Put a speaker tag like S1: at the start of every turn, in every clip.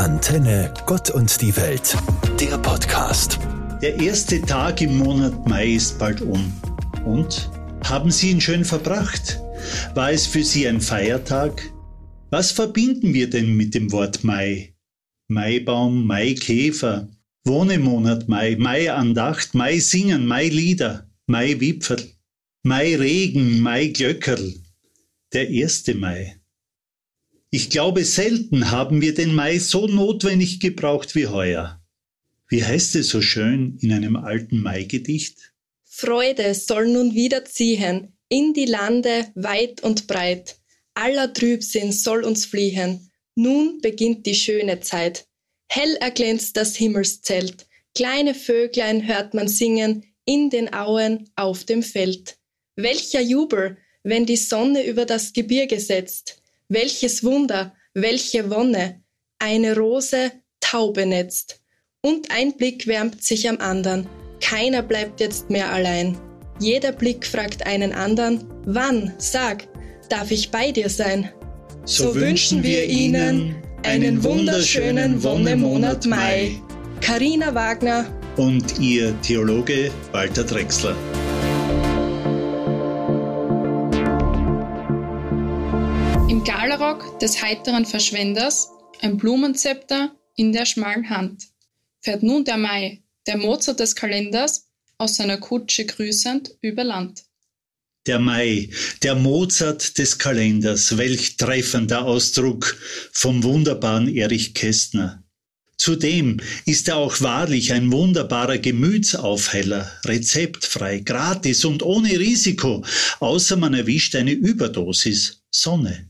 S1: Antenne Gott und die Welt, der Podcast.
S2: Der erste Tag im Monat Mai ist bald um. Und? Haben Sie ihn schön verbracht? War es für Sie ein Feiertag? Was verbinden wir denn mit dem Wort Mai? Maibaum, Maikäfer, Wohnemonat Mai, Maiandacht, Mai singen, Mailieder, Maiwipfel, Mairegen, Maiglöckerl, der erste Mai. Ich glaube, selten haben wir den Mai so notwendig gebraucht wie heuer. Wie heißt es so schön in einem alten Maigedicht?
S3: Freude soll nun wieder ziehen in die Lande weit und breit. Aller Trübsinn soll uns fliehen. Nun beginnt die schöne Zeit. Hell erglänzt das Himmelszelt. Kleine Vöglein hört man singen in den Auen auf dem Feld. Welcher Jubel, wenn die Sonne über das Gebirge setzt. Welches Wunder, welche Wonne, eine Rose Taube netzt. Und ein Blick wärmt sich am andern, keiner bleibt jetzt mehr allein. Jeder Blick fragt einen anderen, wann, sag, darf ich bei dir sein?
S2: So, so wünschen wir Ihnen einen wunderschönen Wonnemonat Mai.
S3: Karina Wagner
S2: und Ihr Theologe Walter Drexler.
S4: Im Galarock des heiteren Verschwenders, ein Blumenzepter in der schmalen Hand, fährt nun der Mai, der Mozart des Kalenders, aus seiner Kutsche grüßend über Land.
S2: Der Mai, der Mozart des Kalenders, welch treffender Ausdruck vom wunderbaren Erich Kästner. Zudem ist er auch wahrlich ein wunderbarer Gemütsaufheller, rezeptfrei, gratis und ohne Risiko, außer man erwischt eine Überdosis Sonne.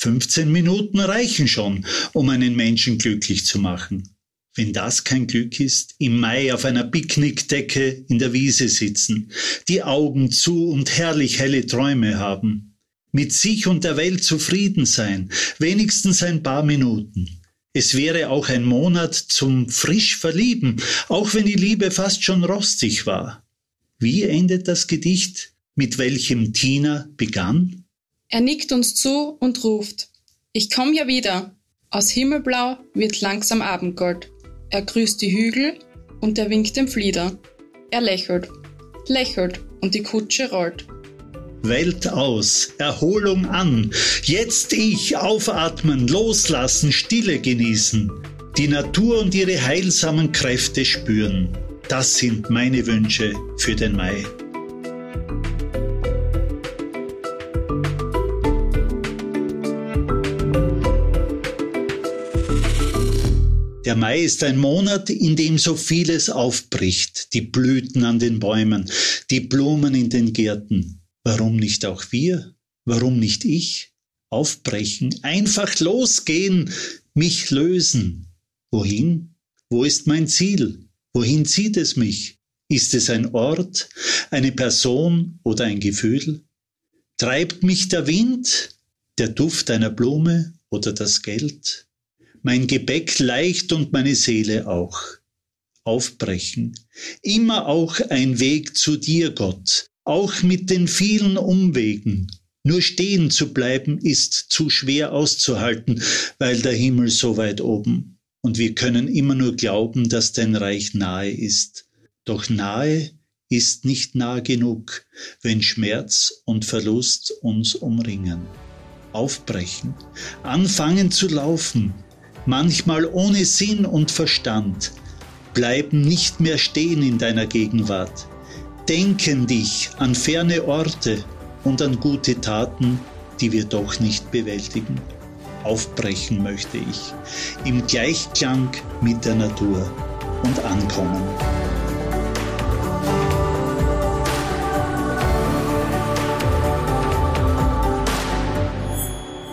S2: 15 Minuten reichen schon, um einen Menschen glücklich zu machen. Wenn das kein Glück ist, im Mai auf einer Picknickdecke in der Wiese sitzen, die Augen zu und herrlich helle Träume haben, mit sich und der Welt zufrieden sein, wenigstens ein paar Minuten. Es wäre auch ein Monat zum frisch verlieben, auch wenn die Liebe fast schon rostig war. Wie endet das Gedicht, mit welchem Tina begann?
S4: Er nickt uns zu und ruft, ich komm ja wieder. Aus Himmelblau wird langsam Abendgold. Er grüßt die Hügel und er winkt dem Flieder. Er lächelt, lächelt und die Kutsche rollt.
S2: Welt aus, Erholung an, jetzt ich aufatmen, loslassen, Stille genießen, die Natur und ihre heilsamen Kräfte spüren. Das sind meine Wünsche für den Mai. Der Mai ist ein Monat, in dem so vieles aufbricht. Die Blüten an den Bäumen, die Blumen in den Gärten. Warum nicht auch wir? Warum nicht ich? Aufbrechen, einfach losgehen, mich lösen. Wohin? Wo ist mein Ziel? Wohin zieht es mich? Ist es ein Ort, eine Person oder ein Gefühl? Treibt mich der Wind, der Duft einer Blume oder das Geld? Mein Gepäck leicht und meine Seele auch. Aufbrechen. Immer auch ein Weg zu dir, Gott, auch mit den vielen Umwegen. Nur stehen zu bleiben ist zu schwer auszuhalten, weil der Himmel so weit oben. Und wir können immer nur glauben, dass dein Reich nahe ist. Doch nahe ist nicht nah genug, wenn Schmerz und Verlust uns umringen. Aufbrechen, anfangen zu laufen, manchmal ohne Sinn und Verstand, bleiben nicht mehr stehen in deiner Gegenwart, denken dich an ferne Orte und an gute Taten, die wir doch nicht bewältigen. Aufbrechen möchte ich, im Gleichklang mit der Natur und ankommen.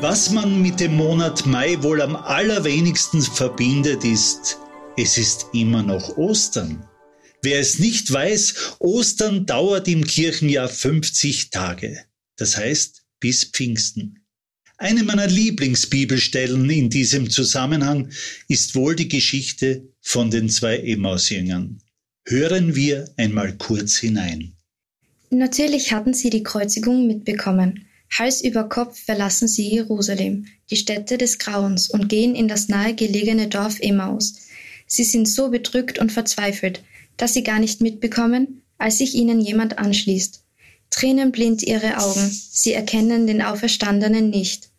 S2: Was man mit dem Monat Mai wohl am allerwenigsten verbindet, ist, es ist immer noch Ostern. Wer es nicht weiß, Ostern dauert im Kirchenjahr 50 Tage. Das heißt bis Pfingsten. Eine meiner Lieblingsbibelstellen in diesem Zusammenhang ist wohl die Geschichte von den zwei Emmausjüngern. Hören wir einmal kurz hinein.
S5: Natürlich hatten sie die Kreuzigung mitbekommen. Hals über Kopf verlassen sie Jerusalem, die Stätte des Grauens, und gehen in das nahegelegene Dorf Emmaus. Sie sind so bedrückt und verzweifelt, dass sie gar nicht mitbekommen, als sich ihnen jemand anschließt. Tränen blind ihre Augen, sie erkennen den Auferstandenen nicht.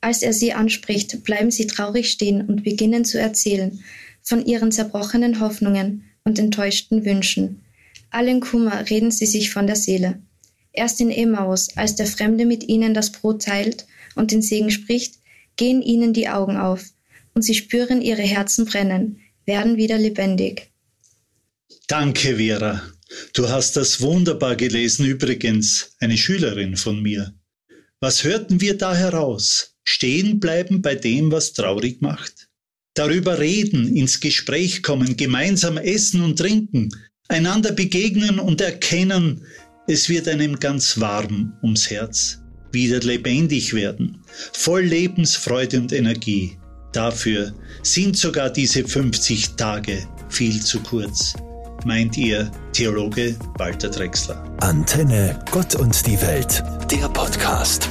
S5: Als er sie anspricht, bleiben sie traurig stehen und beginnen zu erzählen von ihren zerbrochenen Hoffnungen und enttäuschten Wünschen. Allen Kummer reden sie sich von der Seele. Erst in Emmaus, als der Fremde mit ihnen das Brot teilt und den Segen spricht, gehen ihnen die Augen auf und sie spüren ihre Herzen brennen, werden wieder lebendig.
S2: Danke, Vera. Du hast das wunderbar gelesen, übrigens eine Schülerin von mir. Was hörten wir da heraus? Stehen bleiben bei dem, was traurig macht? Darüber reden, ins Gespräch kommen, gemeinsam essen und trinken, einander begegnen und erkennen, es wird einem ganz warm ums Herz, wieder lebendig werden, voll Lebensfreude und Energie. Dafür sind sogar diese 50 Tage viel zu kurz meint ihr Theologe Walter Drexler.
S1: Antenne Gott und die Welt, der Podcast.